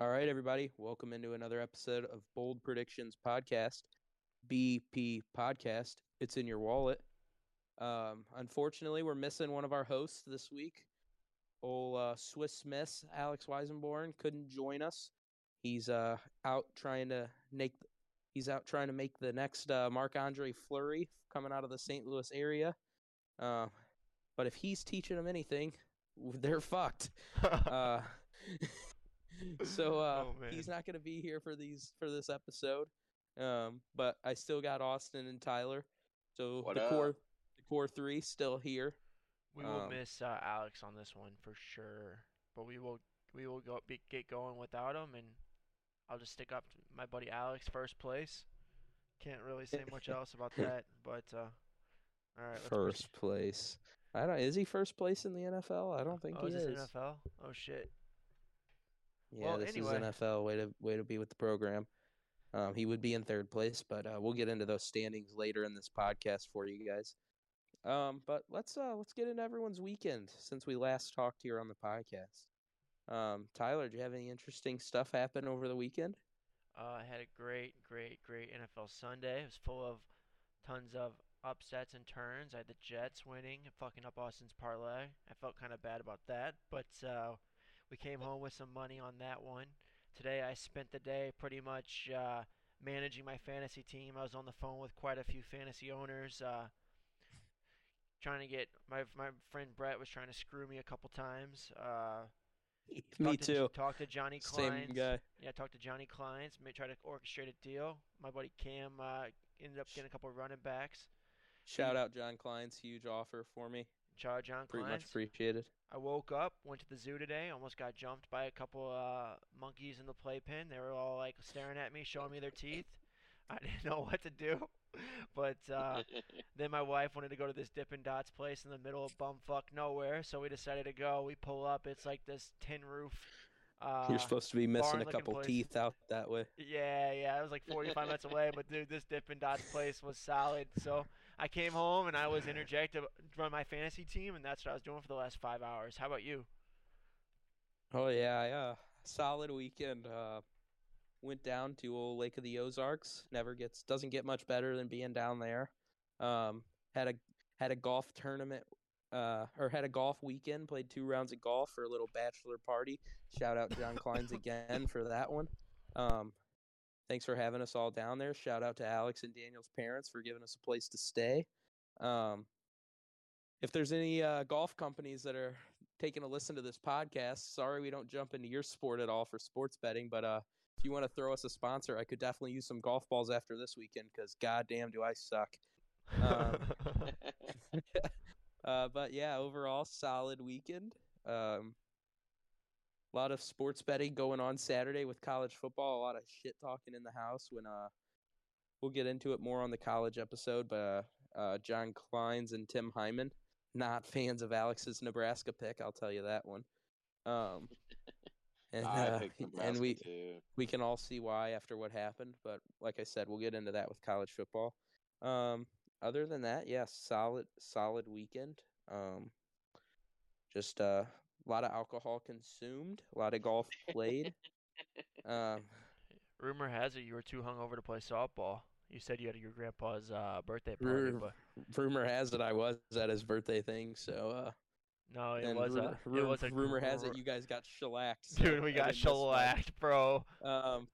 All right, everybody, welcome into another episode of Bold Predictions Podcast, BP Podcast. It's in your wallet. Um, unfortunately, we're missing one of our hosts this week. Old uh, Swiss Miss Alex Weisenborn couldn't join us. He's uh, out trying to make. He's out trying to make the next uh, Marc Andre Fleury coming out of the St. Louis area. Uh, but if he's teaching them anything, they're fucked. so uh, Oh, he's not going to be here for these for this episode. Um, but I still got Austin and Tyler. So What the up? core the core three still here. We will Um, miss uh, Alex on this one for sure, but we will we will go be, get going without him, and I'll just stick up to my buddy Alex first place. Can't really say much else about that, but uh, all right. Let's first place. I don't. Is he first place in the NFL? I don't think Oh, he is is. this NFL? Oh shit. Yeah, Well, this anyway. is NFL. Way to way to be with the program. Um, he would be in third place, but uh, we'll get into those standings later in this podcast for you guys. Um, but let's uh let's get into everyone's weekend since we last talked here on the podcast. Um, Tyler, do you have any interesting stuff happen over the weekend? Uh, I had a great, great, great NFL Sunday. It was full of tons of upsets and turns. I had the Jets winning, and fucking up Austin's parlay. I felt kind of bad about that, but uh, we came home with some money on that one. Today I spent the day pretty much uh, managing my fantasy team. I was on the phone with quite a few fantasy owners, uh, trying to get my my friend Brett was trying to screw me a couple times. Uh, Me to, too. Talked to Johnny Same guy. Yeah, I talked to Johnny Kleins, may try to orchestrate a deal. My buddy Cam uh, ended up getting a couple running backs. Shout out John Klein's huge offer for me. Char John Pretty much appreciated. I woke up, went to the zoo today, almost got jumped by a couple uh, monkeys in the playpen. They were all like staring at me, showing me their teeth. I didn't know what to do, but uh, then my wife wanted to go to this Dippin' Dots place in the middle of bumfuck nowhere, so we decided to go. We pull up, it's like this tin roof. Uh, You're supposed to be missing a couple place. teeth out that way. Yeah, yeah, it was like 45 minutes away, but dude, this Dippin' Dots place was solid. So I came home and I was interjected run my fantasy team, and that's what I was doing for the last five hours. How about you? Oh yeah, yeah. Solid weekend. Uh, went down to old Lake of the Ozarks. Never gets doesn't get much better than being down there. Um, had a had a golf tournament. Uh, or had a golf weekend. Played two rounds of golf for a little bachelor party. Shout out John Kleins again for that one. Um, thanks for having us all down there. Shout out to Alex and Daniel's parents for giving us a place to stay. Um, if there's any uh, golf companies that are taking a listen to this podcast, sorry we don't jump into your sport at all for sports betting, but uh, if you want to throw us a sponsor, I could definitely use some golf balls after this weekend because goddamn do I suck. Um, uh, but yeah, overall solid weekend. Um, a lot of sports betting going on Saturday with college football. A lot of shit talking in the house. When uh, we'll get into it more on the college episode. But uh, uh, John Kleins and Tim Hyman, not fans of Alex's Nebraska pick. I'll tell you that one. Um, and uh, and we too. we can all see why after what happened. But like I said, we'll get into that with college football. Um, other than that, yeah, solid, solid weekend. Um, just uh, a lot of alcohol consumed, a lot of golf played. um, Rumor has it you were too hungover to play softball. You said you had your grandpa's uh, birthday party, Ru- but rumor has it I was at his birthday thing. So, uh, no, it was rumor, a. rum- It was a rumor has it you guys got shellacked. so Dude, we got didn't miss much. shellacked, bro. Um,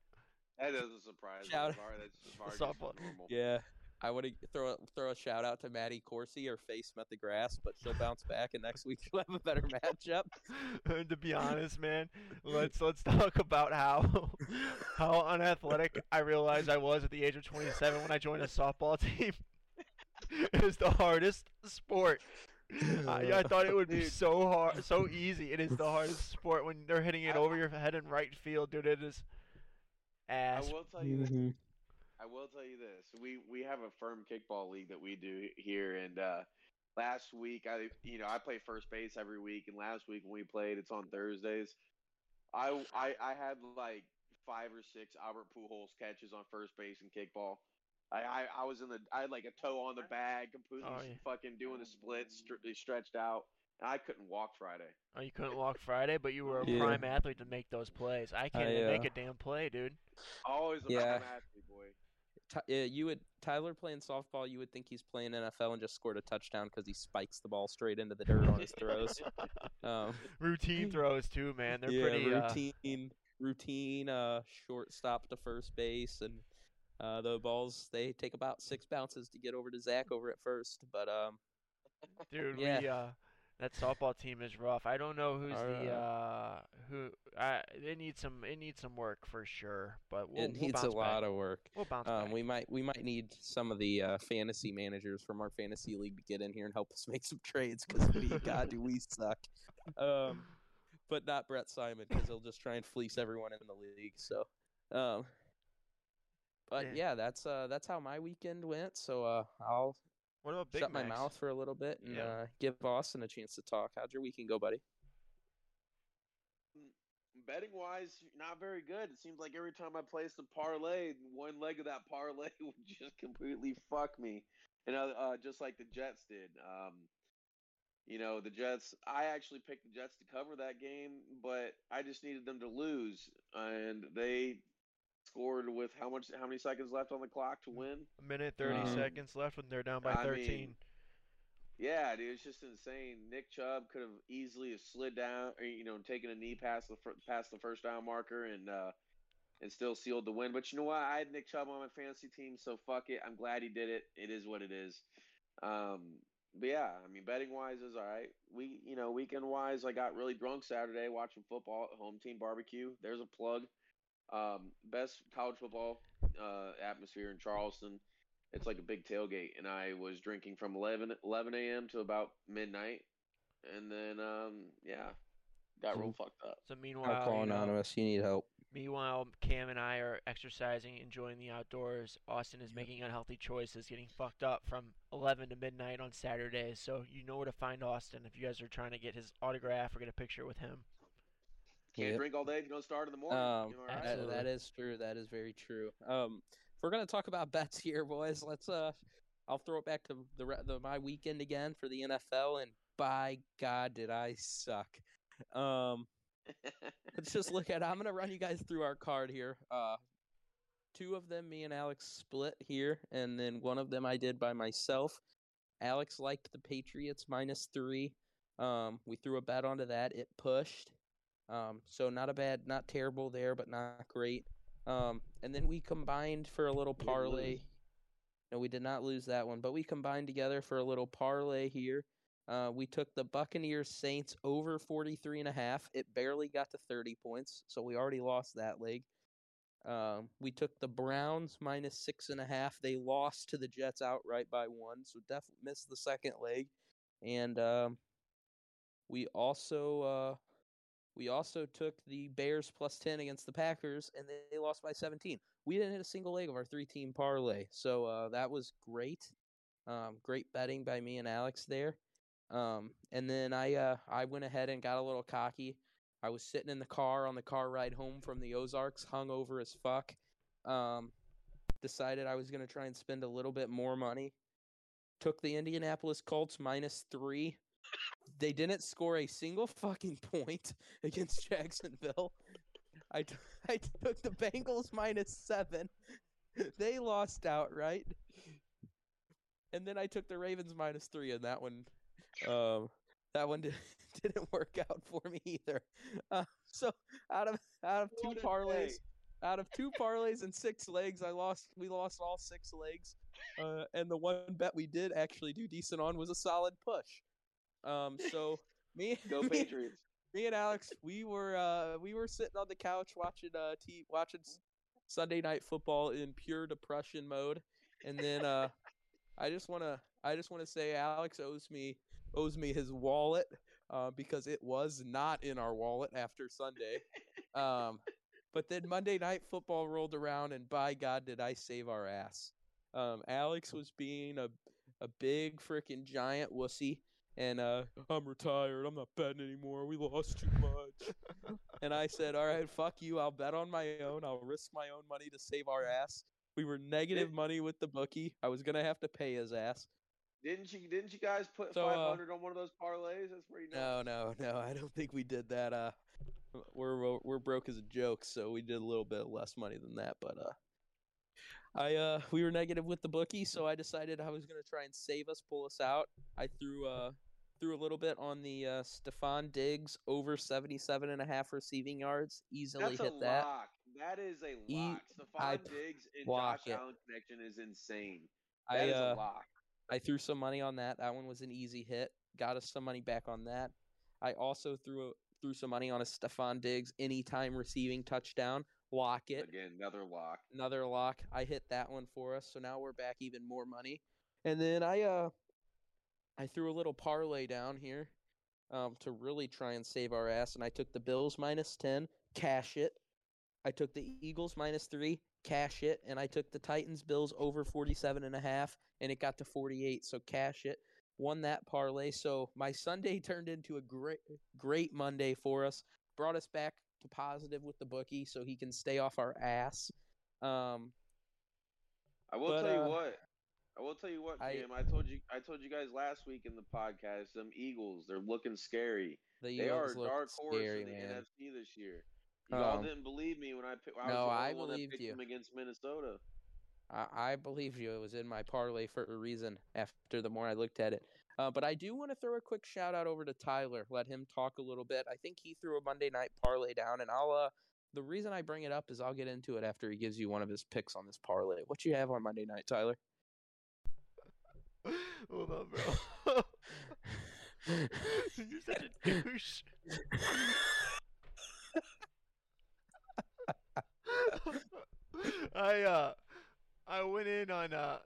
That doesn't surprise me. Shout- That's just Var- just Softball. Yeah. I want to throw a, throw a shout out to Maddie Corsi. Her face met the grass, but she'll bounce back, and next week she'll have a better matchup. to be honest, man, let's let's talk about how how unathletic I realized I was at the age of 27 when I joined a softball team. it is the hardest sport. I, I thought it would be so hard, so easy. It is the hardest sport when they're hitting it over your head in right field, dude. It is ass. I will tell you. This. I will tell you this. We we have a firm kickball league that we do here, and uh, last week I you know I play first base every week, and last week when we played, it's on Thursdays. I I, I had like five or six Albert Pujols catches on first base in kickball. I, I, I was in the I had like a toe on the bag, completely Oh, yeah. fucking doing the splits, str- stretched out. I couldn't walk Friday. Oh, you couldn't walk Friday, but you were a Yeah. prime athlete to make those plays. I can't I, even make uh, a damn play, dude. Always a Yeah. prime athlete, boy. Ty- yeah, you would Tyler playing softball. You would think he's playing NFL and just scored a touchdown because he spikes the ball straight into the dirt on his throws. Um, Routine throws too, man. They're yeah, pretty. Uh, routine, routine, uh, shortstop to first base, and uh, the balls they take about six bounces to get over to Zach over at first. But um, dude, Yeah. we uh, that softball team is rough. I don't know who's the uh, who. I it needs some it needs some work for sure, but we'll, it we'll needs a bounce lot back. of work. We'll bounce Um, back. we might we might need some of the uh, fantasy managers from our fantasy league to get in here and help us make some trades because we God do we suck. Um, but not Brett Simon because he'll just try and fleece everyone in the league. So, um, but Yeah. yeah, that's uh that's how my weekend went. So uh, I'll what about Big shut my mouth for a little bit and Yeah. uh, give Austin a chance to talk. How'd your weekend go, buddy? Betting wise, not very good. It seems like every time I place a parlay, one leg of that parlay would just completely fuck me. And uh, uh, just like the Jets did. Um, you know, the Jets. I actually picked the Jets to cover that game, but I just needed them to lose, and they scored with how much? How many seconds left on the clock to win? A minute thirty Um, seconds left when they're down by I thirteen. mean, Yeah, dude, it's just insane. Nick Chubb could have easily have slid down, or, you know, taken a knee past the fir- past the first down marker and uh, and still sealed the win. But you know what? I had Nick Chubb on my fantasy team, so fuck it. I'm glad he did it. It is what it is. Um, but yeah, I mean, betting wise is all right. We, you know, weekend wise, I got really drunk Saturday watching football at home team barbecue. There's a plug. Um, best college football uh, atmosphere in Charleston it's like a big tailgate and i was drinking from 11, 11 a.m to about midnight and then um yeah got real fucked up So meanwhile, Alcohol you know, Anonymous, you need help. meanwhile, Cam and I are exercising, enjoying the outdoors. Austin is making unhealthy choices, getting fucked up from 11 to midnight on Saturdays. So you know where to find Austin if you guys are trying to get his autograph or get a picture with him. Can't Yep. drink all day if you don't start in the morning Um, you know, right? that, that is true. That is very true. Um, if we're gonna talk about bets here, boys, let's uh, I'll throw it back to the, the my weekend again for the NFL, and by God, did I suck. Um, let's just look at. It. I'm gonna run you guys through our card here. Uh, two of them, me and Alex split here, and then one of them I did by myself. Alex liked the Patriots minus three. Um, we threw a bet onto that. It pushed. Um, so not a bad, not terrible there, but not great. Um, and then we combined for a little parlay. No, we did not lose that one, but we combined together for a little parlay here. Uh, we took the Buccaneers Saints over 43 and a half. It barely got to 30 points, so we already lost that leg. Um, we took the Browns minus six and a half. They lost to the Jets outright by one, so definitely missed the second leg. And um, we also uh, we also took the Bears plus ten against the Packers, and they lost by seventeen. We didn't hit a single leg of our three-team parlay, so uh, that was great. Um, great betting by me and Alex there. Um, and then I uh, I went ahead and got a little cocky. I was sitting in the car on the car ride home from the Ozarks, hungover as fuck. Um, decided I was gonna try and spend a little bit more money. Took the Indianapolis Colts minus three. They didn't score a single fucking point against Jacksonville. I, t- I took the Bengals minus seven. They lost outright. And then I took the Ravens minus three, and that one, um, that one did, didn't work out for me either. Uh, so out of out of two parlays, out of two parlays and six legs, I lost. We lost all six legs, uh, and the one bet we did actually do decent on was a solid push. Um, so me, go me, patriots me and Alex, we were uh, we were sitting on the couch watching uh, t- watching Sunday night football in pure depression mode, and then uh, I just wanna I just wanna say Alex owes me owes me his wallet uh, because it was not in our wallet after Sunday. Um, but then Monday night football rolled around, and by God, did I save our ass. Um, Alex was being a a big freaking giant wussy, and uh, I'm retired. I'm not betting anymore. We lost too much. and I said, all right, fuck you. I'll bet on my own. I'll risk my own money to save our ass. We were negative money with the bookie. I was gonna have to pay his ass. Didn't you? Didn't you guys put So, uh, five hundred on one of those parlays? That's pretty nice. No, no, no. I don't think we did that. Uh, we're we're- we're broke as a joke, so we did a little bit less money than that. But uh, I uh, we were negative with the bookie, so I decided I was gonna try and save us, pull us out. I threw uh threw a little bit on the uh, Stefon Diggs over 77 and a half receiving yards. Easily That's hit a that. lock. That is a E- lock. I Stefon Diggs and lock Josh it. Allen connection is insane. I That is uh, a lock. I threw some money on that. That one was an easy hit. Got us some money back on that. I also threw a, threw some money on a Stefon Diggs anytime receiving touchdown. Lock it. Again, another lock. Another lock. I hit that one for us. So now we're back even more money. And then I uh I threw a little parlay down here um to really try and save our ass and I took the Bills minus 10, cash it. I took the Eagles minus 3, cash it, and I took the Titans Bills over 47 and a half and it got to 48, so cash it. Won that parlay. So my Sunday turned into a great great Monday for us. Brought us back to positive with the bookie so he can stay off our ass. Um I will But, tell you uh, what. I will tell you what, I- I told you. I told you guys last week in the podcast. Them Eagles, they're looking scary. the They are a dark horse scary, in the man. NFC this year. You all Um, didn't believe me when I picked. I was no, I believed you. them against Minnesota. I, I believe you. It was in my parlay for a reason. After the more I looked at it, uh, but I do want to throw a quick shout out over to Tyler. Let him talk a little bit. I think he threw a Monday night parlay down, and I'll. Uh, the reason I bring it up is I'll get into it after he gives you one of his picks on this parlay. What you have on Monday night, Tyler? Hold on, bro. You're such a douche. I uh, I went in on uh,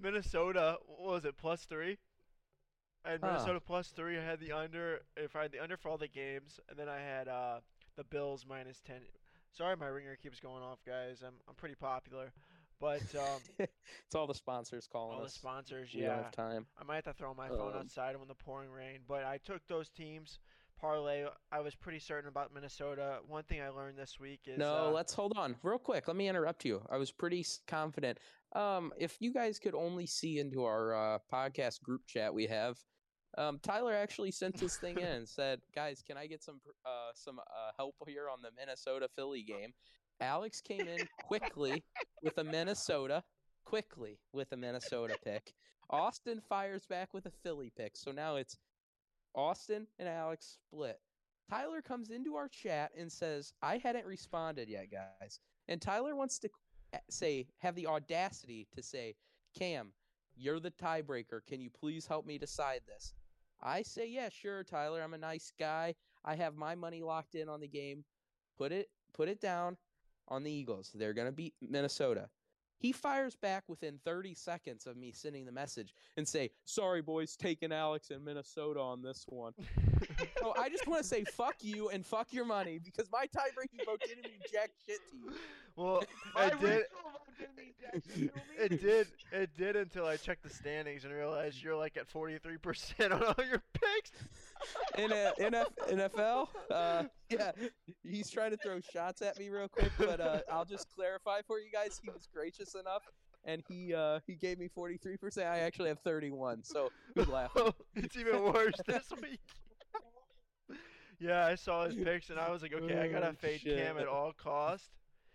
Minnesota. What was it? Plus three. I had Huh. Minnesota plus three. I had the under. If I had the under for all the games, and then I had uh, the Bills minus ten. Sorry, my ringer keeps going off, guys. I'm I'm pretty popular, but um, it's all the sponsors calling all the us. sponsors, We yeah. have time. I might have to throw my phone Um, outside when the pouring rain, but I took those teams parlay. I was pretty certain about Minnesota. One thing I learned this week is No, uh, let's hold on real quick. Let me interrupt you. I was pretty confident. Um, if you guys could only see into our uh, podcast group chat we have, um, Tyler actually sent this thing in and said, "Guys, can I get some uh, some uh, help here on the Minnesota Philly game?" Alex came in quickly with a Minnesota, quickly with a Minnesota pick. Austin fires back with a Philly pick. So now it's Austin and Alex split. Tyler comes into our chat and says, I hadn't responded yet, guys. And Tyler wants to say, have the audacity to say, Cam, you're the tiebreaker. Can you please help me decide this? I say, yeah, sure, Tyler. I'm a nice guy. I have my money locked in on the game. Put it, put it down on the Eagles. They're gonna beat Minnesota. He fires back within 30 seconds of me sending the message and say, "Sorry, boys, taking Alex in Minnesota on this one." so I just want to say, "Fuck you and fuck your money," because my tie-breaking vote didn't mean jack shit to you. well, My it did. vote didn't mean jack shit to me. It did. It did until I checked the standings and realized you're like at 43% on all your picks. In a, NF, NFL, uh, yeah, he's trying to throw shots at me real quick, but uh, I'll just clarify for you guys. He was gracious enough, and he uh, he gave me 43%. I actually have 31, so good laugh. it's even worse this week. yeah, I saw his picks and I was like, okay, I gotta Oh, fade Cam at all cost.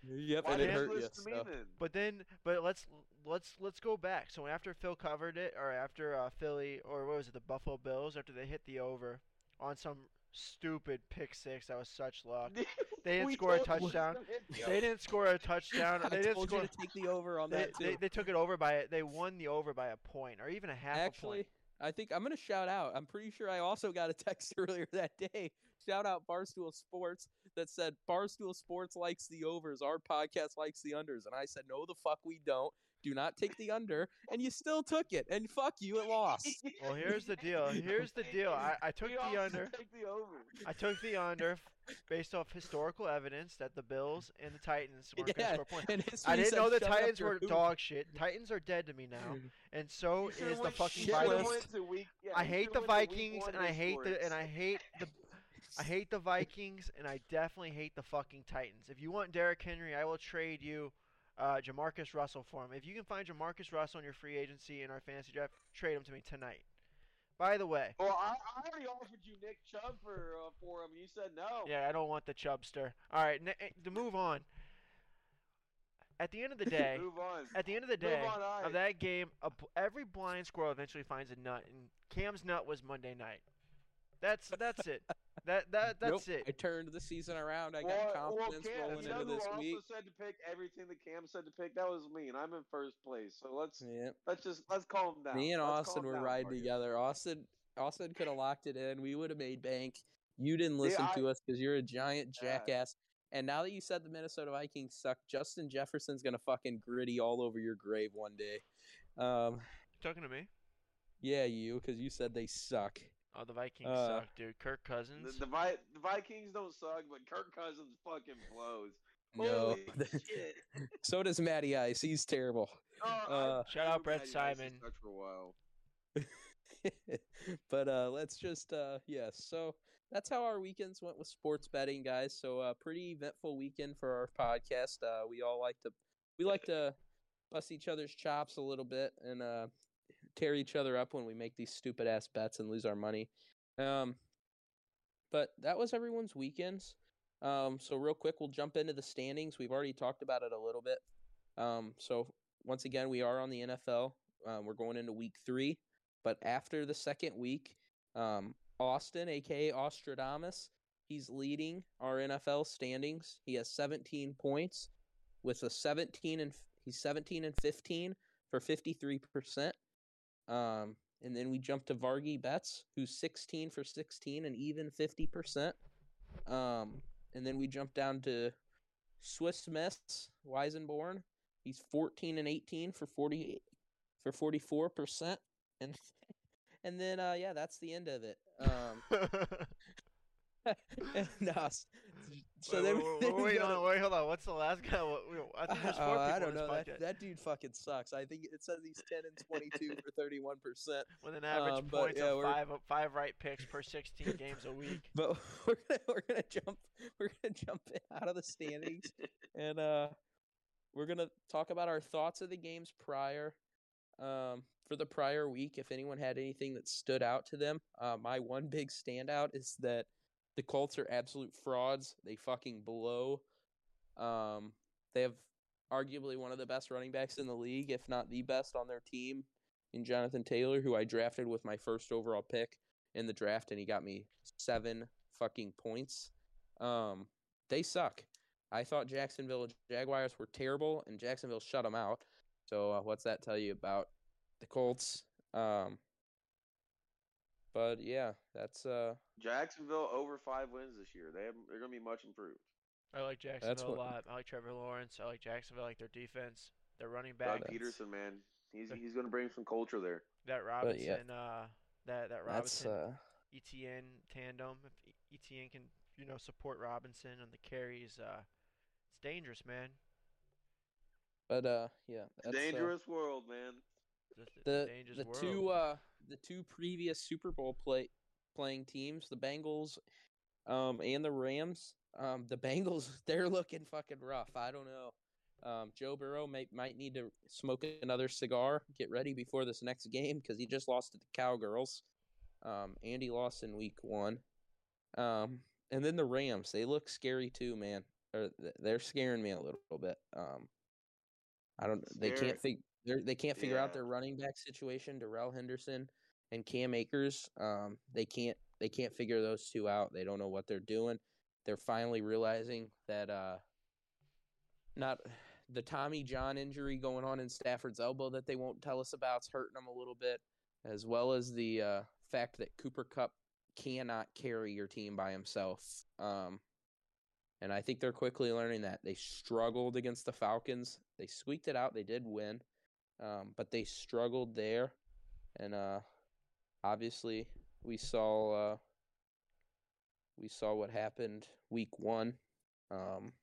Yep, Why and it hurt you. listen to me so. then? But then, but let's let's let's go back. So after Phil covered it, or after uh, Philly, or what was it, the Buffalo Bills, after they hit the over on some stupid pick six, that was such luck. They didn't score a touchdown. to hit the They didn't score a touchdown. I They didn't told score. you to take the over on They, that too. they, they took it over by they won the over by a point or even a half a Actually, point. I think I'm gonna shout out. I'm pretty sure I also got a text earlier that day. Shout out Barstool Sports that said Barstool Sports likes the overs. Our podcast likes the unders, and I said no, the fuck we don't. Do not take the under, and you still took it. And fuck you, it lost. Well, here's the deal. Here's the deal. I, I took the under. Take the over. I took the under based off historical evidence that the Bills and the Titans weren't Yeah, going to score points. and I didn't know the Titans were hoop." dog shit. Titans are dead to me now, and so is the fucking Vikings. went Vikings. to week- yeah, I hate the should've went to week Vikings and I hate the and. I hate the I hate the Vikings and I definitely hate the fucking Titans. If you want Derrick Henry, I will trade you uh, Jamarcus Russell for him. If you can find Jamarcus Russell in your free agency in our fantasy draft, trade him to me tonight. By the way, Well, I, I already offered you Nick Chubb for uh, for him. You said no. yeah, I don't want the Chubster. All right, ne- eh, to move on. At the end of the day, Move on. at the end of the day on, of that game, a, every blind squirrel eventually finds a nut, and Cam's nut was Monday night. That's that's it. That that that's nope, I turned the season around. I got Well, well, confidence Cam, rolling you know into who this also week. said to pick everything that Cam said to pick? That was me, and I'm in first place. So let's Yeah. let's just let's calm down. Me and Let's Austin were down, riding Marcus. together. Austin Austin could have locked it in. We would have made bank. You didn't See, listen I- to us because you're a giant Yeah. jackass. And now that you said the Minnesota Vikings suck, Justin Jefferson's gonna fucking gritty all over your grave one day. Um, Talking to me? yeah, you because you said they suck. Oh, the Vikings Uh, suck, dude. Kirk Cousins. The, the, Vi- the Vikings don't suck, but Kirk Cousins fucking blows. No, so does Matty Ice. He's terrible. Oh, Uh, Shout out Brett Matty Simon. sucked for a while. but uh let's just uh yeah so that's how our weekends went with sports betting guys so uh pretty eventful weekend for our podcast uh we all like to we like to bust each other's chops a little bit and uh tear each other up when we make these stupid ass bets and lose our money. Um but that was everyone's weekends. Um so real quick we'll jump into the standings. We've already talked about it a little bit. Um so once again we are on the nfl um, we're going into week three. But after the second week, um, Austin, aka Ostradamus, he's leading our NFL standings. He has 17 points with a 17 and he's 17 and 15 for 53 percent. Um, and then we jump to Vargy Betts, who's 16 for 16 and even 50 percent. Um, and then we jump down to Swiss Miss Weisenborn. He's 14 and 18 for 40 for 44 percent and and then uh yeah that's the end of it um no, s- so wait, then, wait, then wait, wait, hold to- on, wait, hold on. What's the last guy? I think there's four Oh, people I don't know that, that dude fucking sucks i think it says he's 10 and 22 for 31 percent with an average um, points yeah, of five five right picks per 16 games a week. but we're gonna we're gonna jump we're gonna jump out of the standings and uh we're gonna talk about our thoughts of the games prior um for the prior week if anyone had anything that stood out to them uh, my one big standout is that the colts are absolute frauds they fucking blow um they have arguably one of the best running backs in the league if not the best on their team in jonathan taylor who i drafted with my first overall pick in the draft and he got me seven fucking points. Um, they suck. I thought Jacksonville Jaguars were terrible and Jacksonville shut them out. So uh, what's that tell you about the Colts? Um, but yeah, that's uh, Jacksonville over five wins this year. They have, they're going to be much improved. I like Jacksonville what- a lot. I like Trevor Lawrence. I like Jacksonville. I like their defense. Their running back. that's- Pederson, man, he's he's going to bring some culture there. That But yeah. Robinson. Uh, that that that's Robinson uh, Etienne tandem. If Etienne can you know support Robinson on the carries, uh, it's dangerous, man. but uh, yeah, that's, uh, Dangerous world, man. It's a- the the two uh the two previous Super Bowl play playing teams, the Bengals um and the Rams. Um the Bengals they're looking fucking rough. I don't know. Um Joe Burrow may, might need to smoke another cigar, get ready before this next game cuz he just lost to the Cowgirls. Um Andy lost in week 1. Um and then the Rams, they look scary too, man. Or they're scaring me a little bit. Um I don't they can't fig- they're, they can't figure out their running back situation. Darrell Henderson and Cam Akers, um, they can't they can't figure those two out. They don't know what they're doing. They're finally realizing that uh, not the Tommy John injury going on in Stafford's elbow that they won't tell us about is hurting them a little bit, as well as the uh, fact that Cooper Kupp cannot carry your team by himself. Um, and I think they're quickly learning that they struggled against the Falcons. They squeaked it out. They did win, um, but they struggled there. And uh, obviously, we saw uh, we saw what happened week one. Um,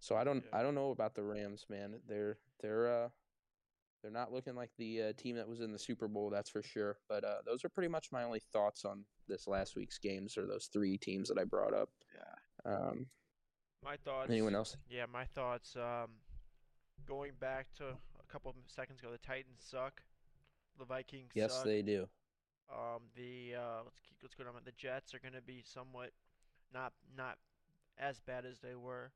so I don't Yeah. I don't know about the Rams, man. They're they're uh, they're not looking like the uh, team that was in the Super Bowl, that's for sure. But uh, those are pretty much my only thoughts on this last week's games, or those three teams that I brought up. Yeah. Um, my thoughts. anyone else? Yeah, my thoughts. Um, going back to a couple of seconds ago, the Titans suck. The Vikings Yes, suck. they do. Um, the uh, let's keep let's go down. The Jets are going to be somewhat not not as bad as they were.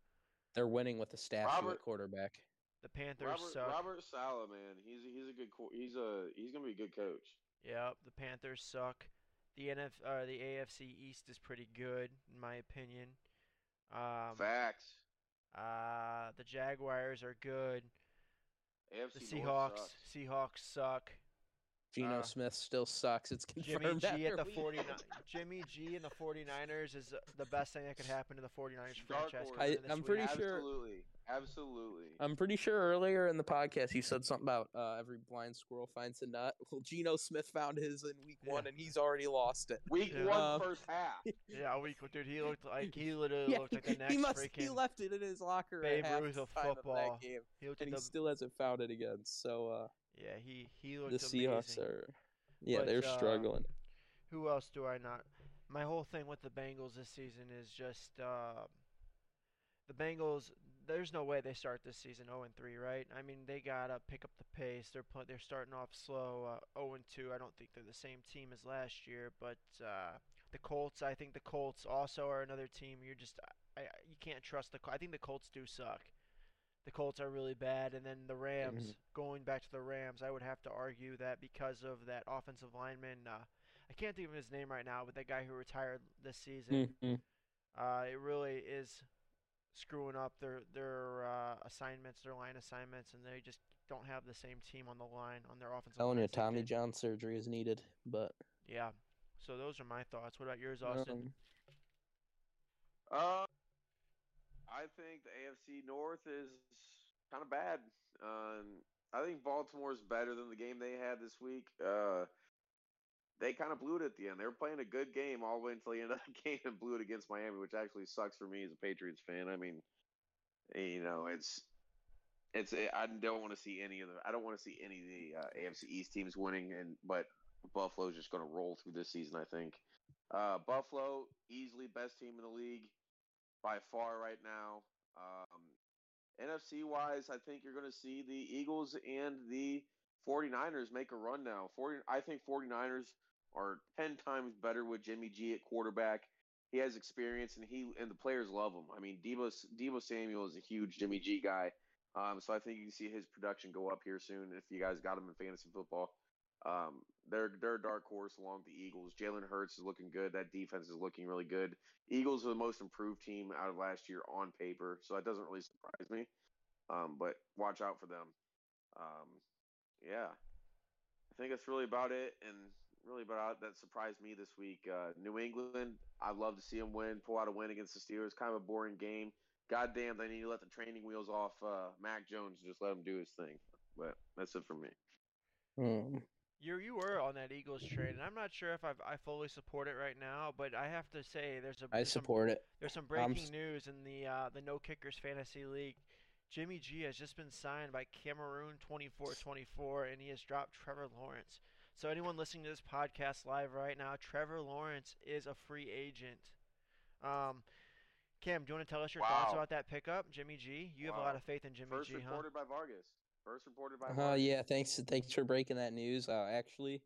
They're winning with a statue Robert- at quarterback. The Panthers Robert suck. Robert Saleh, man, he's he's a good he's a he's gonna be a good coach. Yep, the Panthers suck. The NF uh, the AFC East is pretty good in my opinion. Um, Facts. uh, the Jaguars are good. AFC The North Seahawks sucks. Seahawks suck. Geno Uh, Smith still sucks. It's Jimmy confirmed G after at the 49. Jimmy G and the 49ers is uh, the best thing that could happen to the 49ers franchise I, I'm week. pretty sure- Absolutely, absolutely. I'm pretty sure earlier in the podcast you said something about uh, every blind squirrel finds a nut. Well, Geno Smith found his in week one, Yeah. and he's already lost it. Week Yeah. one, Um, first half. Yeah, we dude, he looked like he literally Yeah, looked like the next he must. freaking He left it in his locker Babe at Ruth of halftime football. that game, he and like he the still hasn't found it again. So uh, yeah he he the Seahawks amazing. are, yeah, But, they're uh, struggling. Who else do I not? My whole thing with the Bengals this season is just uh, the Bengals. There's no way they start this season 0 and 3, right? I mean, they gotta pick up the pace. They're they're starting off slow, uh, 0 and 2. I don't think they're the same team as last year, but uh, the Colts. I think the Colts also are another team. You're just I, I- you can't trust the. I think the Colts do suck. The Colts are really bad, and then the Rams. Going back to the Rams, I would have to argue that because of that offensive lineman. Uh, I can't think of his name right now, but that guy who retired this season, Mhm. uh, it really is screwing up their their uh, assignments, their line assignments, and they just don't have the same team on the line on their offensive Telling line. you, as they Tommy. John surgery is needed, but Yeah. So those are my thoughts. What about yours, Austin? um, Uh, I think the AFC North is kind of bad. Um, I think Baltimore's better than the game they had this week. Uh, they kind of blew it at the end. They were playing a good game all the way until the end of the game and blew it against Miami, which actually sucks for me as a Patriots fan. I mean, you know, it's it's I don't want to see any of the I don't want to see any of the uh, AFC East teams winning, and but Buffalo's just going to roll through this season. I think. Uh, Buffalo easily best team in the league by far right now. Um, NFC wise, I think you're going to see the Eagles and the 49ers make a run now. 40, I think 49ers are 10 times better with Jimmy G at quarterback. He has experience and he and the players love him. I mean, Deebo Deebo Samuel is a huge Jimmy G guy. Um, so I think you can see his production go up here soon if you guys got him in fantasy football. Um, they're they're a dark horse along the Eagles. Jalen Hurts is looking good. That defense is looking really good. Eagles are the most improved team out of last year on paper, so that doesn't really surprise me. Um, but watch out for them. Um, yeah, I think that's really about it, and really about that surprised me this week. Uh, New England, I'd love to see them win, pull out a win against the Steelers. Kind of a boring game. God damn, they need to let the training wheels off uh, Mac Jones and just let him do his thing. But that's it for me. um, You you were on that Eagles train, and I'm not sure if I've, I fully support it right now, but I have to say there's a I there's some support it. There's some I'm breaking news in the uh, the No Kickers Fantasy League. Jimmy G has just been signed by Cameroon 2424, and he has dropped Trevor Lawrence. So anyone listening to this podcast live right now, Trevor Lawrence is a free agent. Um, Cam, do you want to tell us your thoughts about that pickup, Jimmy G? You have a lot of faith in Jimmy First G, huh? reported by Vargas. First reported by Uh, yeah, thanks. Thanks for breaking that news. Uh, actually,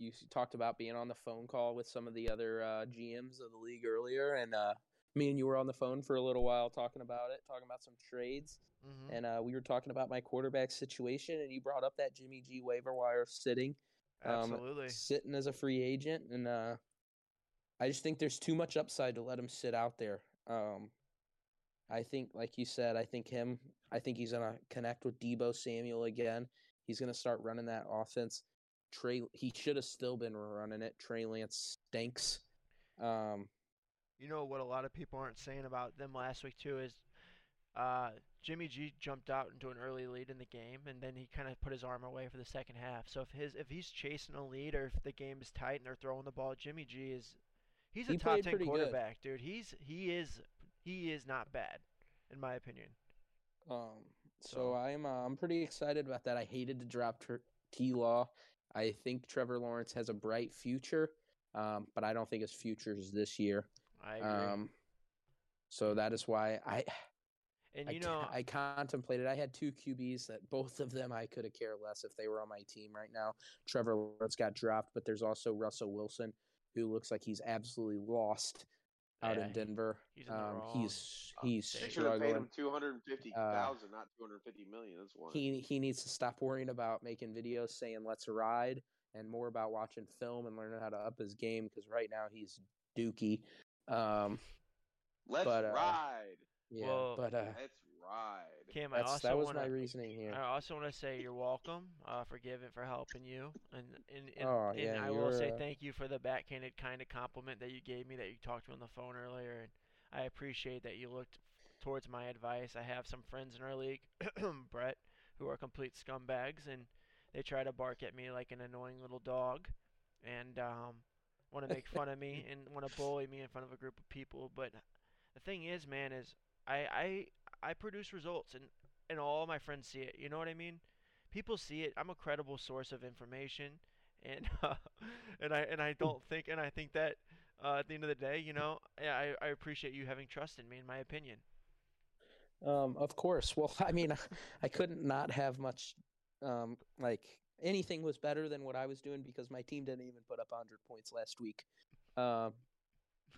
you talked about being on the phone call with some of the other uh, GMs of the league earlier, and uh, me and you were on the phone for a little while talking about it, talking about some trades, hmm and uh, we were talking about my quarterback situation, and you brought up that Jimmy G waiver wire sitting, um, Absolutely. sitting as a free agent, and uh, I just think there's too much upside to let him sit out there. Um, I think, like you said, I think him. I think he's gonna connect with Deebo Samuel again. He's gonna start running that offense. Trey, he should have still been running it. Trey Lance stinks. Um, You know what a lot of people aren't saying about them last week too is uh, Jimmy G jumped out into an early lead in the game, and then he kind of put his arm away for the second half. So if his if he's chasing a lead or if the game is tight and they're throwing the ball, Jimmy G is he's a He top ten pretty good. quarterback, dude. He's he is he is not bad, in my opinion. Um, so So- I'm uh, I'm pretty excited about that. I hated to drop T Law. I think Trevor Lawrence has a bright future, um, but I don't think his future is this year. I agree. Um, so that is why I And you ca- know, I contemplated. I had two QBs that both of them I could have cared less if they were on my team right now. Trevor Lawrence got dropped, but there's also Russell Wilson, who looks like he's absolutely lost out Yeah, in Denver. he's in um, wrong he's he's upstate. They should have paid him two hundred and fifty thousand, not two hundred fifty million. That's one. He he needs to stop worrying about making videos saying "Let's ride" and more about watching film and learning how to up his game because right now he's dookie. Um, Let's but, uh, ride. yeah, Well, but uh, Let's ride. Cam, I that's also that was want my to. reasoning here. I also want to say you're welcome uh, for giving for helping you, and and, and, Oh, and yeah, I will say uh, thank you for the backhanded kind of compliment that you gave me that you talked to on the phone earlier, and I appreciate that you looked towards my advice. I have some friends in our league, Brett, who are complete scumbags, and they try to bark at me like an annoying little dog, and um, want to make fun of me and want to bully me in front of a group of people. But the thing is, man, is I I I produce results, and and all my friends see it. You know what I mean? People see it. I'm a credible source of information, and uh, and I and I don't think and I think that uh, at the end of the day, you know, I I appreciate you having trust in me. In my opinion, Um, of course. Well, I mean, I couldn't not have much. Um, like anything was better than what I was doing because my team didn't even put up 100 points last week. Um,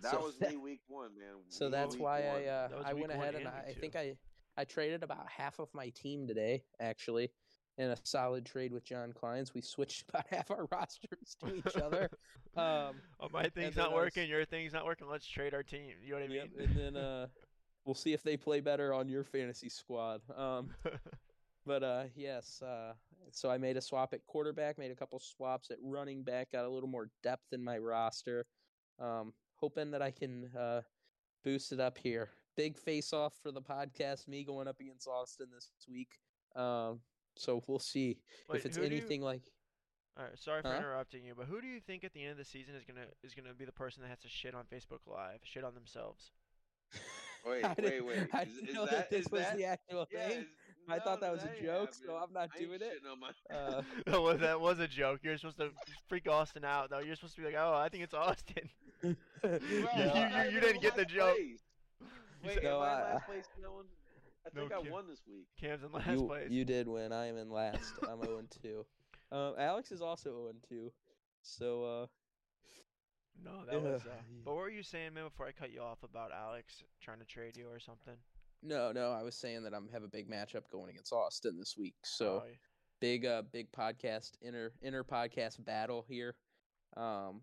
That so was that- me week one, man. So Me that's week why one. I uh, That I went ahead and and I, I think. I I traded about half of my team today actually in a solid trade with John Kleins. We switched about half our rosters to each other. Um, oh, my thing's not I was- working. Your thing's not working. Let's trade our team. You know what I yep, mean? and then uh, we'll see if they play better on your fantasy squad. Um, But uh, yes, uh, so I made a swap at quarterback, made a couple swaps at running back, got a little more depth in my roster. Um, hoping that I can uh, boost it up here. Big face off for the podcast, me going up against Austin this week. Um, so we'll see Wait, if it's who do you- anything like. All right, sorry for Huh? interrupting you, but who do you think at the end of the season is gonna is gonna be the person that has to shit on Facebook Live, shit on themselves? Wait, I wait, didn't- wait. I didn't is know that, this is was that, the actual yeah, thing. Is- I thought that was a ain't joke, so. I'm not I doing it. shitting on my- Uh, that was that was a joke. You're supposed to freak Austin out, though. You're supposed to be like, "Oh, I think it's Austin." Bro, You- I'm you- you didn't get the joke. place. Wait, said- am I in I- last place in that one? I No think I kidding. won this week. Cam's in last you, place. you did win. I am in last. I'm 0 2. Um, Alex is also 0 2. So uh, no, that was. Uh, but what were you saying, man? Before I cut you off about Alex trying to trade you or something? No, no, I was saying that I'm have a big matchup going against Austin this week. So Oh, yeah. big, uh, big podcast inner inner podcast battle here. Um,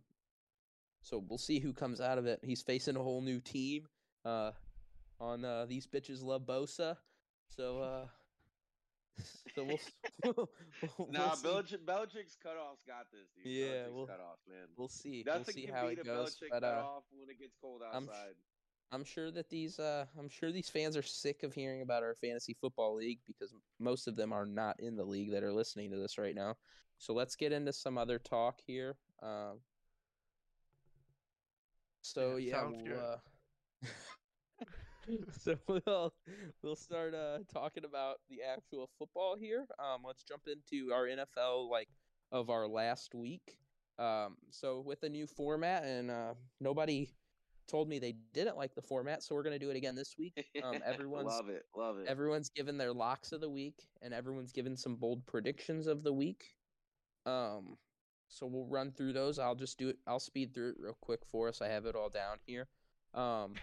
so we'll see who comes out of it. He's facing a whole new team. Uh, on uh, these bitches love Bosa. So uh, so we'll we'll, we'll Nah, see. Belichick, Belichick's cutoffs got this, dude. Yeah, Belichick's we'll- cutoffs, man. We'll see. Nothing we'll see can how beat it a goes. Belichick But uh, cutoff when it gets cold outside. I'm sure that these uh I'm sure these fans are sick of hearing about our fantasy football league because most of them are not in the league that are listening to this right now. So let's get into some other talk here. Um so Yeah, yeah, we'll, uh, so we'll we'll start uh talking about the actual football here. Um let's jump into our NFL like of our last week. Um so with a new format and uh nobody told me they didn't like the format, so we're going to do it again this week. Um, everyone's love it, love it. everyone's given their locks of the week, and everyone's given some bold predictions of the week. Um, so we'll run through those. I'll just do it. I'll speed through it real quick for us. I have it all down here. Um,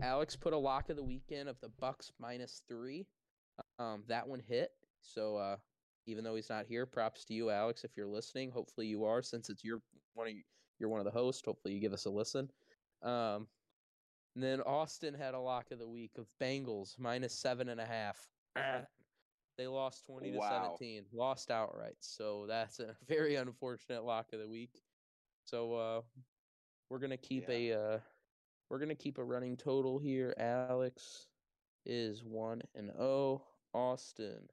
Alex put a lock of the weekend of the Bucks minus three. Um, that one hit. So uh, even though he's not here, props to you, Alex, if you're listening. Hopefully you are, since it's your one of you, you're one of the hosts. Hopefully you give us a listen. Um, and then Austin had a lock of the week of Bengals minus seven and a half. they lost twenty to Wow. seventeen, lost outright. So that's a very unfortunate lock of the week. So uh, we're gonna keep a uh, we're gonna keep a running total here. Alex is one and zero. Austin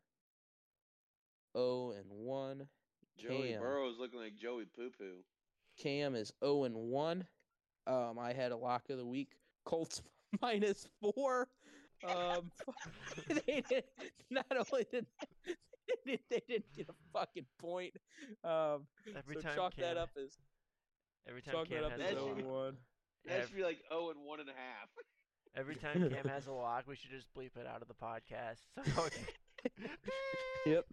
zero and one. Joey Cam. Burrow's looking like Joey Poo Poo. Cam is 0 and 1. Um, I had a lock of the week. Colts minus four. Um, they did not only did they, did, they didn't get a fucking point. Um, Every so time chalk Cam, that up as every time chalk Cam that up has as a zero and one. That should be like 0 and one and a half. Every time Cam has a lock, we should just bleep it out of the podcast. So yep,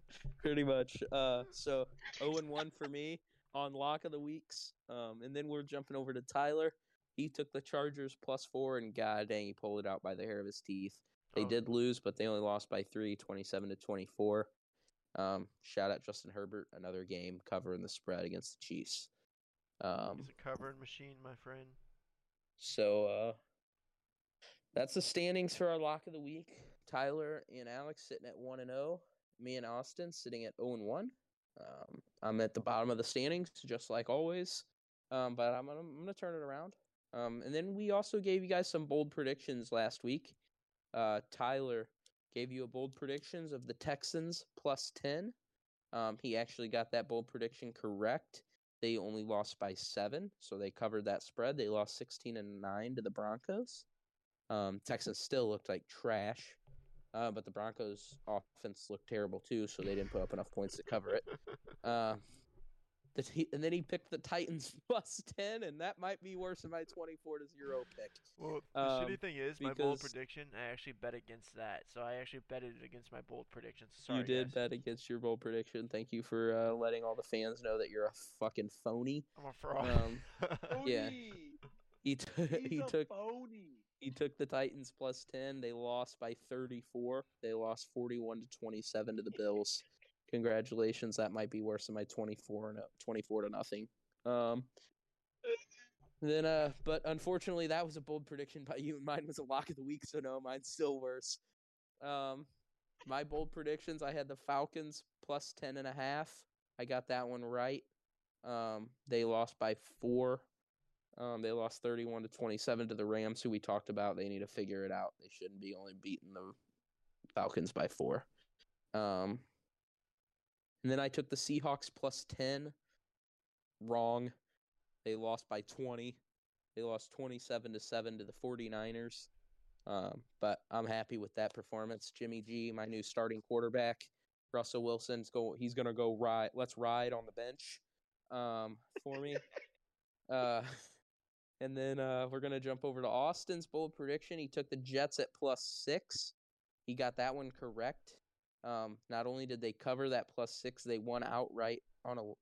pretty much. Uh, so 0 and 1 for me on lock of the weeks. Um, and then we're jumping over to Tyler. He took the Chargers plus four, and god dang, he pulled it out by the hair of his teeth. They Oh. did lose, but they only lost by three, 27 to 24. Um, shout out Justin Herbert, another game covering the spread against the Chiefs. Um, He's a covering machine, my friend. so uh, that's the standings for our lock of the week. Tyler and Alex sitting at one and zero. Me and Austin sitting at zero and one. Um, I'm at the bottom of the standings, just like always. Um, but I'm I'm gonna turn it around. Um, and then we also gave you guys some bold predictions last week. Uh, Tyler gave you a bold predictions of the Texans plus ten. Um, he actually got that bold prediction correct. They only lost by seven, so they covered that spread. They lost sixteen and nine to the Broncos. Um, Texans still looked like trash, uh, but the Broncos' offense looked terrible too, so they didn't put up enough points to cover it. Uh, the t- and then he picked the Titans plus ten, and that might be worse than my twenty-four to zero pick. Well, the Um, shitty thing is, my bold prediction, I actually bet against that. So I actually betted against my bold predictions. Sorry, you did guys. bet against your bold prediction. Thank you for uh, letting all the fans know that you're a fucking phony. I'm a fraud. Um, Yeah. He took He's he a took phony. He took the Titans plus 10. They lost by 34. They lost 41 to 27 to the Bills. Congratulations. That might be worse than my 24 and 24 to nothing. Um then uh but unfortunately that was a bold prediction by you. And mine was a lock of the week, so no, mine's still worse. Um my bold predictions, I had the Falcons plus 10 and a half. I got that one right. Um they lost by 4. Um, they lost 31 to 27 to the Rams, who we talked about. They need to figure it out. They shouldn't be only beating the Falcons by four. Um, and then I took the Seahawks plus 10. Wrong. They lost by 20. They lost 27 to 7 to the 49ers. Um, but I'm happy with that performance. Jimmy G, my new starting quarterback. Russell Wilson's go he's gonna go ride let's ride on the bench um for me. Uh and then uh, we're gonna jump over to Austin's bold prediction. He took the Jets at plus six. He got that one correct. Um, not only did they cover that plus six, they won outright on a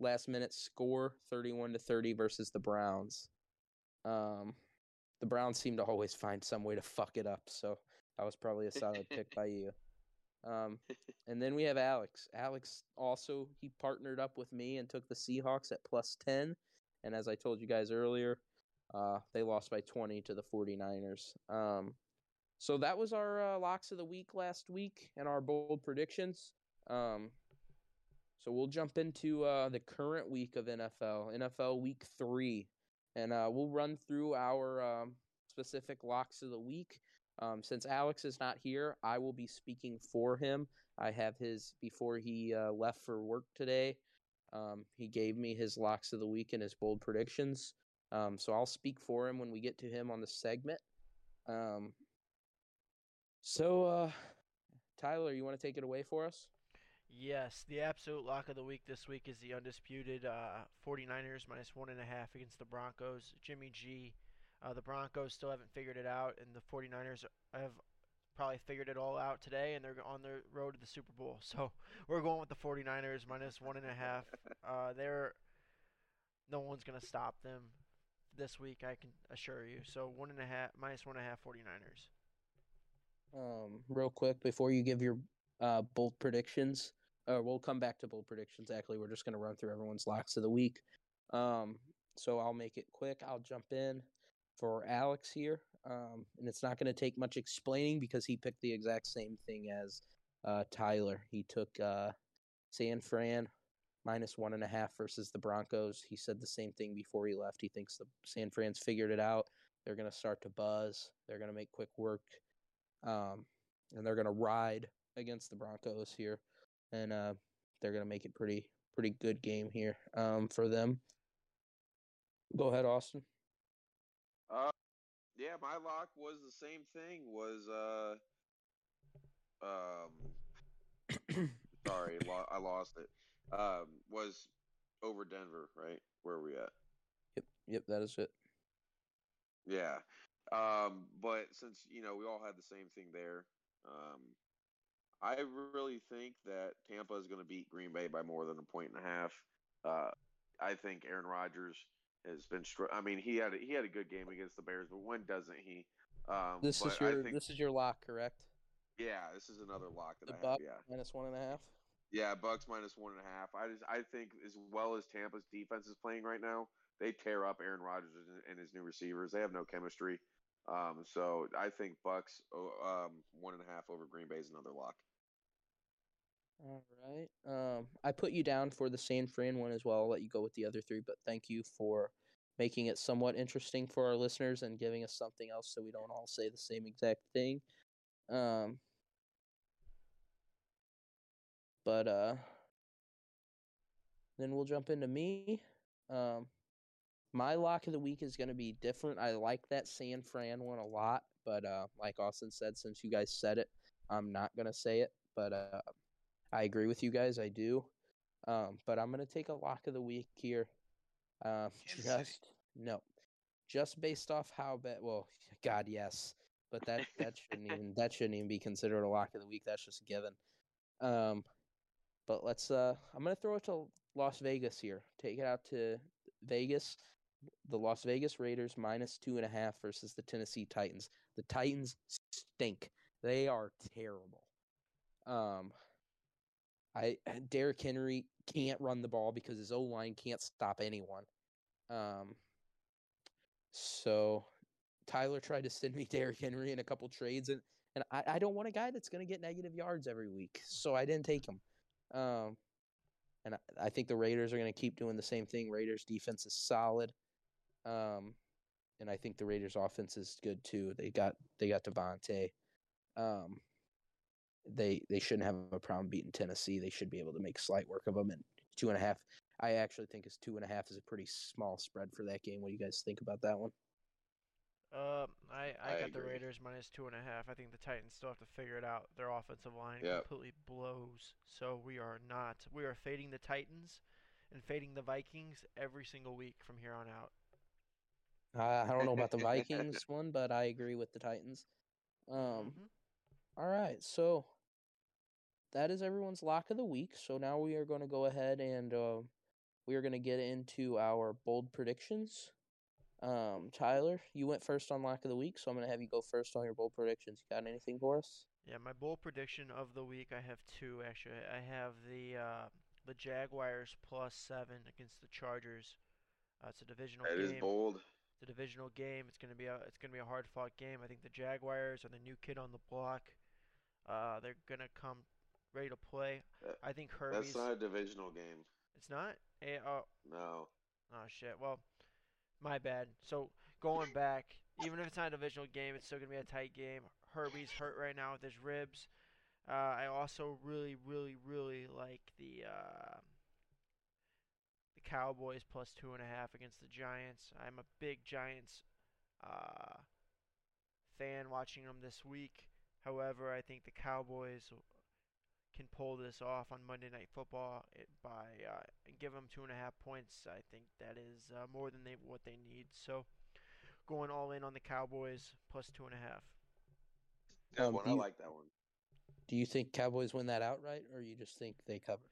last minute score, thirty-one to thirty versus the Browns. Um, the Browns seem to always find some way to fuck it up, so that was probably a solid pick by you. Um, and then we have Alex. Alex also he partnered up with me and took the Seahawks at plus ten. And as I told you guys earlier, uh, they lost by 20 to the 49ers. Um, so that was our uh, locks of the week last week and our bold predictions. Um, so we'll jump into uh, the current week of NFL, NFL Week Three, and uh, we'll run through our um, specific locks of the week. Um, since Alex is not here, I will be speaking for him. I have his before he uh, left for work today. Um, he gave me his locks of the week and his bold predictions. Um, so I'll speak for him when we get to him on the segment. Um, so, uh, Tyler, you want to take it away for us? Yes, the absolute lock of the week this week is the undisputed uh, 49ers minus one and a half against the Broncos. Jimmy G. Uh, the Broncos still haven't figured it out, and the 49ers have probably figured it all out today, and they're on their road to the Super Bowl. So we're going with the 49ers minus one and a half. Uh, they're no one's gonna stop them this week, I can assure you. So one and a half minus one and a half 49ers. Um, real quick before you give your uh, bold predictions, uh, we'll come back to bold predictions. Actually, we're just going to run through everyone's locks of the week. Um, so I'll make it quick. I'll jump in for Alex here, um, and it's not going to take much explaining because he picked the exact same thing as uh, Tyler. He took uh, San Fran minus one and a half versus the Broncos. He said the same thing before he left. He thinks the San Fran's figured it out. They're going to start to buzz. They're going to make quick work, um, and they're going to ride against the Broncos here, and uh, they're going to make it pretty pretty good game here um, for them. Go ahead, Austin. Uh, yeah, my lock was the same thing. Was uh, um, sorry, lo- I lost it. Um, was over Denver, right? Where are we at? Yep, yep, that is it. Yeah. Um, but since you know we all had the same thing there, um, I really think that Tampa is going to beat Green Bay by more than a point and a half. Uh, I think Aaron Rodgers has been. Str- I mean, he had a, he had a good game against the Bears, but when doesn't he? Um, This is your think, this is your lock, correct? yeah, this is another lock that The I have. Yeah, minus one and a half. Yeah, Bucs minus one and a half. I just I think as well as Tampa's defense is playing right now, they tear up Aaron Rodgers and- his new receivers. They have no chemistry. Um, so I think Bucs um, one and a half over Green Bay is another lock. All right. Um, I put you down for the San Fran one as well. I'll let you go with the other three, but thank you for making it somewhat interesting for our listeners and giving us something else so we don't all say the same exact thing. Um, but uh, then we'll jump into me. Um, my lock of the week is going to be different. I like that San Fran one a lot, but uh, like Austin said, since you guys said it, I'm not going to say it. But uh, I agree with you guys. I do. Um, but I'm gonna take a lock of the week here. Uh, just no, just based off how bad. Well, God, yes, but that that shouldn't even that shouldn't even be considered a lock of the week. That's just a given. Um, but let's. Uh, I'm gonna throw it to Las Vegas here. Take it out to Vegas. The Las Vegas Raiders minus two and a half versus the Tennessee Titans. The Titans stink. They are terrible. Um, I Derrick Henry can't run the ball because his O line can't stop anyone. Um, so Tyler tried to send me Derrick Henry in a couple trades, and and I, I don't want a guy that's going to get negative yards every week, so I didn't take him. Um, and I, I think the Raiders are going to keep doing the same thing. Raiders defense is solid. Um, and I think the Raiders offense is good too. They got they got Davante. Um, they they shouldn't have a problem beating Tennessee. They should be able to make slight work of them. And two and a half, I actually think is two and a half is a pretty small spread for that game. What do you guys think about that one? Um, I, I, I got the. Raiders minus two and a half. I think the Titans still have to figure it out. Their offensive line Yep. completely blows. So we are not. We are fading the Titans and fading the Vikings every single week from here on out. Uh, I don't know about the Vikings one, but I agree with the Titans. Um, Mhm. all right, so that is everyone's lock of the week. So now we are going to go ahead and uh, we are going to get into our bold predictions. Um, Tyler, you went first on lock of the week, so I'm going to have you go first on your bold predictions. You got anything for us? Yeah, my bold prediction of the week. I have two actually. I have the uh, the Jaguars plus seven against the Chargers. Uh, it's a divisional That game. is bold. It's a divisional game. It's gonna be a it's gonna be a hard fought game. I think the Jaguars are the new kid on the block. Uh, they're gonna come ready to play. That- I think Herbie's. That's not a divisional game. It's not. Eh, oh, No. oh shit. Well, my bad. So going back, even if it's not a divisional game, it's still gonna be a tight game. Herbie's hurt right now with his ribs. Uh, I also really, really, really like the uh, the Cowboys plus two and a half against the Giants. I'm a big Giants uh, fan watching them this week. However, I think the Cowboys can pull this off on Monday Night Football by uh, and give them two and a half points. I think that is uh, more than they what they need. So going all in on the Cowboys plus two and a half. Good Um, one. do I you- like that one. Do you think Cowboys win that outright, or you just think they cover?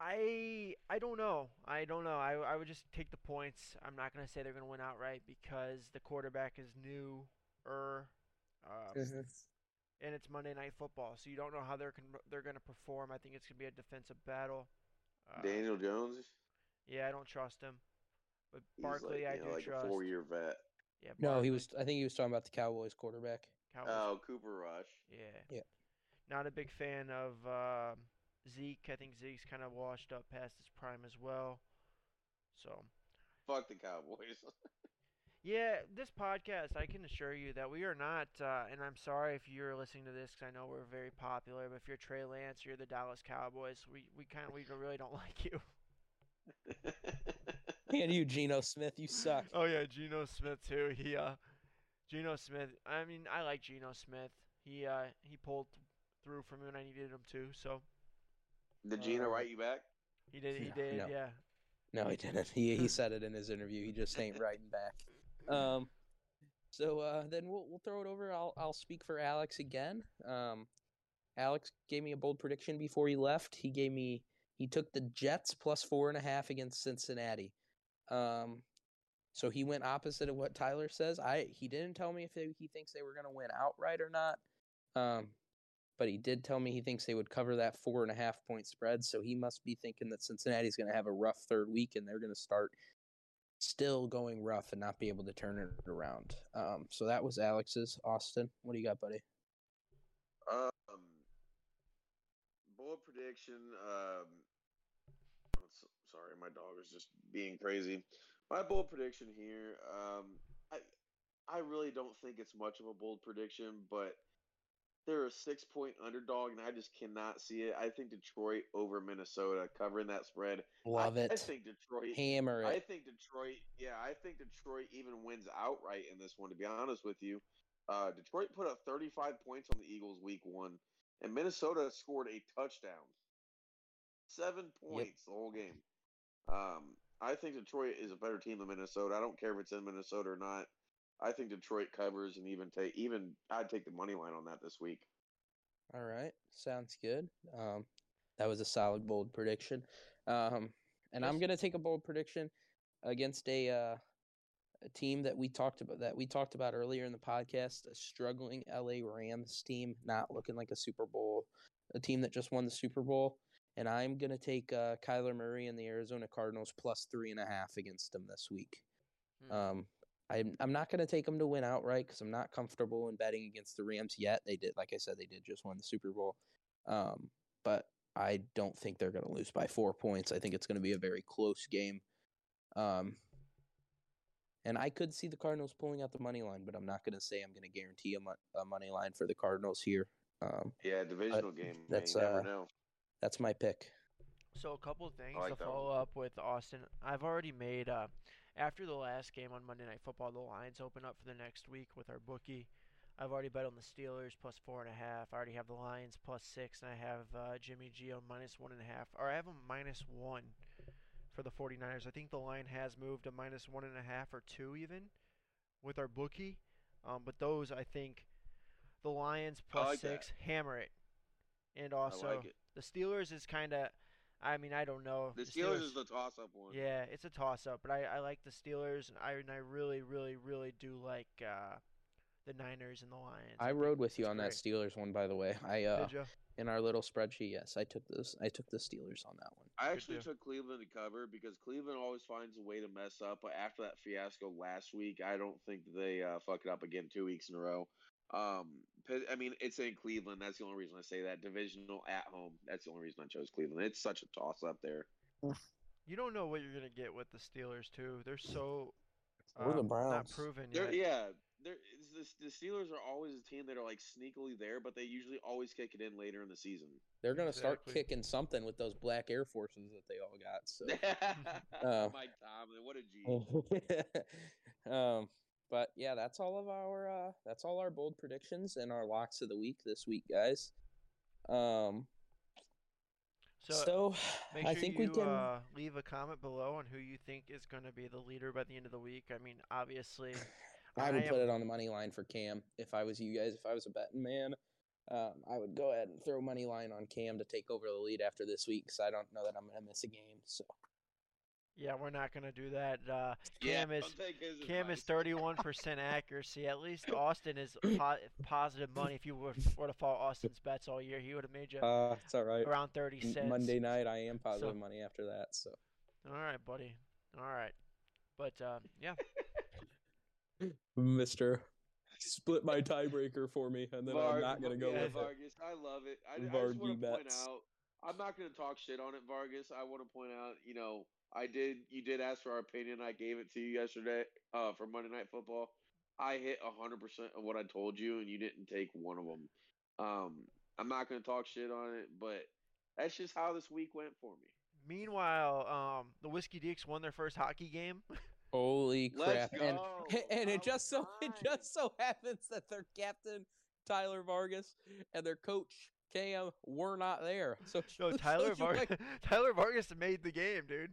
I I don't know. I don't know. I I would just take the points. I'm not gonna say they're gonna win outright because the quarterback is new, er, um, and it's Monday Night Football, so you don't know how they're con- they're gonna perform. I think it's gonna be a defensive battle. Uh, Daniel Jones. Yeah, I don't trust him. But He's Barkley, like, I you know, do like trust. a four-year vet. Yeah, No, he was. I think he was talking about the Cowboys quarterback. Cowboys. Oh, Cooper Rush. Yeah. Yeah. Not a big fan of um Zeke. I think Zeke's kind of washed up past his prime as well. So, Fuck the Cowboys. yeah, this podcast, I can assure you that we are not, uh, and I'm sorry if you're listening to this because I know we're very popular, but if you're Trey Lance, you're the Dallas Cowboys, we, we kind of, we really don't like you. And you, Geno Smith, you suck. Oh, yeah, Geno Smith, too. He, uh, Geno Smith, I mean, I like Geno Smith. He, uh, he pulled through for me when I needed him to, so Did Geno Uh, write you back? he did, he No, did, no. yeah. No, he didn't. He he said it in his interview. He just ain't writing back. Um, So uh, then we'll we'll throw it over. I'll I'll speak for Alex again. Um, Alex gave me a bold prediction before he left. He gave me he took the Jets plus four and a half against Cincinnati. Um, so he went opposite of what Tyler says. I he didn't tell me if they, he thinks they were going to win outright or not. Um, but he did tell me he thinks they would cover that four and a half point spread. So he must be thinking that Cincinnati's going to have a rough third week and they're going to start still going rough and not be able to turn it around. Um, so that was Alex's. Austin, what do you got, buddy? Um, bold prediction. Um, sorry, my dog is just being crazy. My bold prediction here. Um, I I really don't think it's much of a bold prediction, but they're a six point underdog, and I just cannot see it. I think Detroit over Minnesota covering that spread. Love I, it. I think Detroit. Hammer It. I think Detroit. Yeah, I think Detroit even wins outright in this one. To be honest with you, uh, Detroit put up 35 points on the Eagles week one, and Minnesota scored a touchdown. Seven points the whole game. Um, I think Detroit is a better team than Minnesota. I don't care if it's in Minnesota or not. I think Detroit covers and even take even I'd take the money line on that this week. All right, sounds good. Um, that was a solid bold prediction. Um, and I'm gonna take a bold prediction against a uh, a team that we talked about that we talked about earlier in the podcast, a struggling LA Rams team, not looking like a Super Bowl, a team that just won the Super Bowl. And I'm gonna take uh, Kyler Murray and the Arizona Cardinals plus three and a half against them this week. Hmm. Um, I'm I'm not going to take them to win outright because I'm not comfortable in betting against the Rams yet. They did, like I said, they did just win the Super Bowl, um, but I don't think they're going to lose by four points. I think it's going to be a very close game, um, and I could see the Cardinals pulling out the money line, but I'm not going to say I'm going to guarantee a, mo- a money line for the Cardinals here. Um, Yeah, divisional game. Man, that's, you never uh, know. that's my pick. So a couple of things like to follow one. up with Austin. I've already made uh, after the last game on Monday Night Football, the lines open up for the next week with our bookie. I've already bet on the Steelers plus four and a half. I already have the Lions plus six, and I have uh, Jimmy G on minus one and a half. Or I have them minus one for the 49ers. I think the line has moved to minus one and a half or two even with our bookie. Um, but those I think the Lions plus like that. six hammer it, and also like it. the Steelers is kind of. I mean, I don't know. The Steelers is the toss-up one. Yeah, it's a toss-up, but I, I like the Steelers, and I and I really, really, really do like uh, the Niners and the Lions. I think rode with you it's on that. Steelers one, by the way. I uh, Did you? in our little spreadsheet, yes, I took this. I took the Steelers on that one. I actually took Cleveland to cover because Cleveland always finds a way to mess up. But after that fiasco last week, I don't think they uh, fuck it up again two weeks in a row. Um, Pitt- I mean, it's in Cleveland. That's the only reason I say that. Divisional at home. That's the only reason I chose Cleveland. It's such a toss up there. You don't know what you're gonna get with the Steelers too. They're so Or the um, not Browns. proven They're, yet. yeah, they're, it's the, the Steelers are always a team that are like sneakily there, but they usually always kick it in later in the season. They're gonna start kicking something with those black Air Forces that they all got. So, Uh, Mike Tomlin, what a G. um, but yeah, that's all of our uh, that's all our bold predictions and our locks of the week this week, guys. Um, So, so, make I think you we can. uh, leave a comment below on who you think is gonna be the leader by the end of the week. I mean, obviously, I would I put it on the money line for Cam if I was you guys. If I was a betting man, um, I would go ahead and throw money line on Cam to take over the lead after this week because I don't know that I'm gonna miss a game. So yeah, we're not gonna do that. Uh, Yeah, Cam is don't Cam is 31% accuracy. At least Austin is po- positive money. If you were, were to follow Austin's bets all year, he would have made you uh, it's all right. around 30 cents. Monday night, I am positive money after that. So All right, buddy. All right. But uh, yeah, Mister, split my tiebreaker for me, and then I'm not gonna go yeah, with it. Vargas. I love it. I, I just Vargy want to point out. I'm not going to talk shit on it, Vargas. I want to point out. You know, I did. You did ask for our opinion. I gave it to you yesterday uh, for Monday Night Football. I hit 100 percent of what I told you, and you didn't take one of them. Um, I'm not going to talk shit on it, but that's just how this week went for me. meanwhile, um, the Whiskey Deeks won their first hockey game. Holy crap! And and it just so it just so happens that their captain Tyler Vargas and their coach Cam were not there. So No, so Tyler Vargas. Tyler Vargas made the game, dude.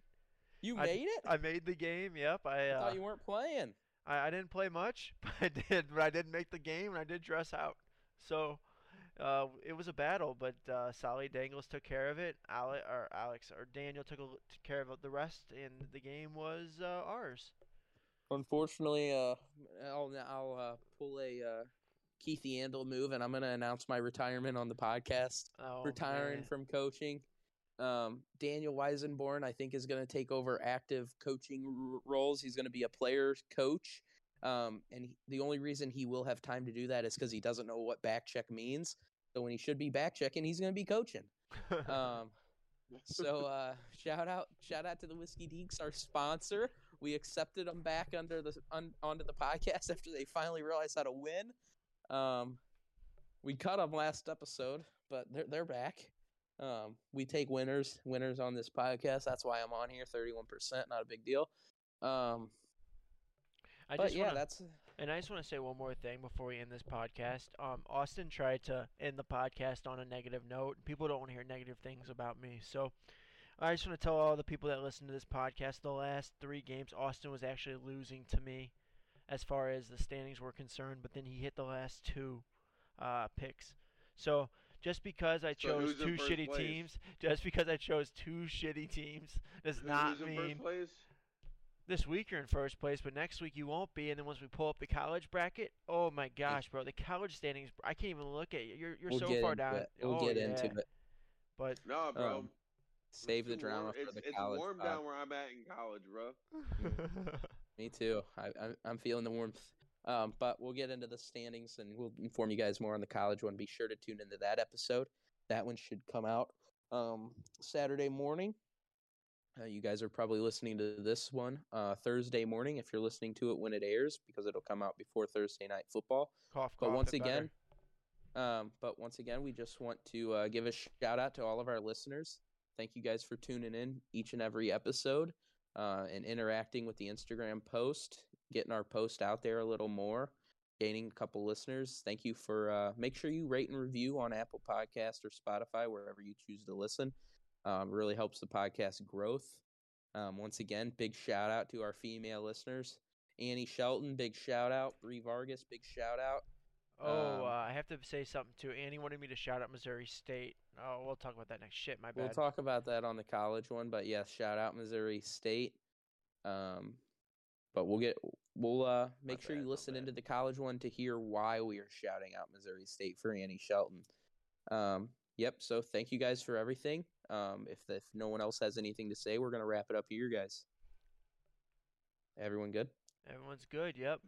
You I- made it. I made the game. Yep. I. I Uh, thought you weren't playing. I, I didn't play much, but I did. But I did make the game, and I did dress out. So uh, it was a battle, but uh, Sally Dangles took care of it. Ale- or Alex or Daniel took, a, took care of the rest, and the game was uh, ours. Unfortunately, uh, I'll I'll uh, pull a uh, Keith Yandle move, and I'm going to announce my retirement on the podcast. Oh, retiring man. from coaching. Um, Daniel Weisenborn, I think, is going to take over active coaching r- roles. He's going to be a player coach. Um, and he, the only reason he will have time to do that is because he doesn't know what back check means. So when he should be back checking, he's going to be coaching. Um, so uh, shout out, shout out to the Whiskey Deeks, our sponsor. We accepted them back under the un, onto the podcast after they finally realized how to win. Um, we cut them last episode, but they're they're back. Um, we take winners, winners on this podcast. That's why I'm on here. Thirty-one percent, not a big deal. Um, I but just yeah, wanna, that's and I just want to say one more thing before we end this podcast. Um, Austin tried to end the podcast on a negative note. People don't want to hear negative things about me, so I just want to tell all the people that listen to this podcast: the last three games, Austin was actually losing to me, as far as the standings were concerned. But then he hit the last two uh, picks. So just because I chose who's in two first shitty place? teams, just because I chose two shitty teams, does Who- not who's in mean first place? this week you're in first place, but next week you won't be. And then once we pull up the college bracket, oh my gosh, bro, the college standings, I can't even look at it. You're you're we'll so get far into down. it. We'll oh, get yeah. into it. But No, bro. Um, Save the drama warm. for it's, the it's college. warm pod. down where I'm at in college, bro. Me too. I, I'm I'm feeling the warmth. Um, but we'll get into the standings and we'll inform you guys more on the college one. Be sure to tune into that episode. That one should come out um, Saturday morning. Uh, you guys are probably listening to this one uh, Thursday morning if you're listening to it when it airs because it'll come out before Thursday night football. cough, But cough, once again, um, but once again, we just want to uh, give a shout out to all of our listeners. Thank you guys for tuning in each and every episode uh, and interacting with the Instagram post, getting our post out there a little more, gaining a couple listeners. Thank you for uh, make sure you rate and review on Apple Podcast or Spotify wherever you choose to listen. Um, really helps the podcast growth. Um, once again, big shout out to our female listeners. Annie Shelton, big shout out. Bree Vargas, big shout out. Oh, um, uh, I have to say something too. Annie wanted me to shout out Missouri State. Oh, we'll talk about that next. Shit, my bad. We'll talk about that on the college one, but yes, shout out Missouri State. Um, but we'll get we'll uh make sure bad, you listen into the college one to hear why we are shouting out Missouri State for Annie Shelton. Um, yep. So thank you guys for everything. Um, if if no one else has anything to say, we're gonna wrap it up here, guys. Everyone good? Everyone's good. Yep.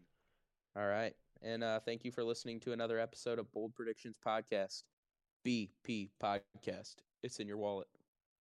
All right. And uh, thank you for listening to another episode of Bold Predictions Podcast. BP Podcast. It's in your wallet.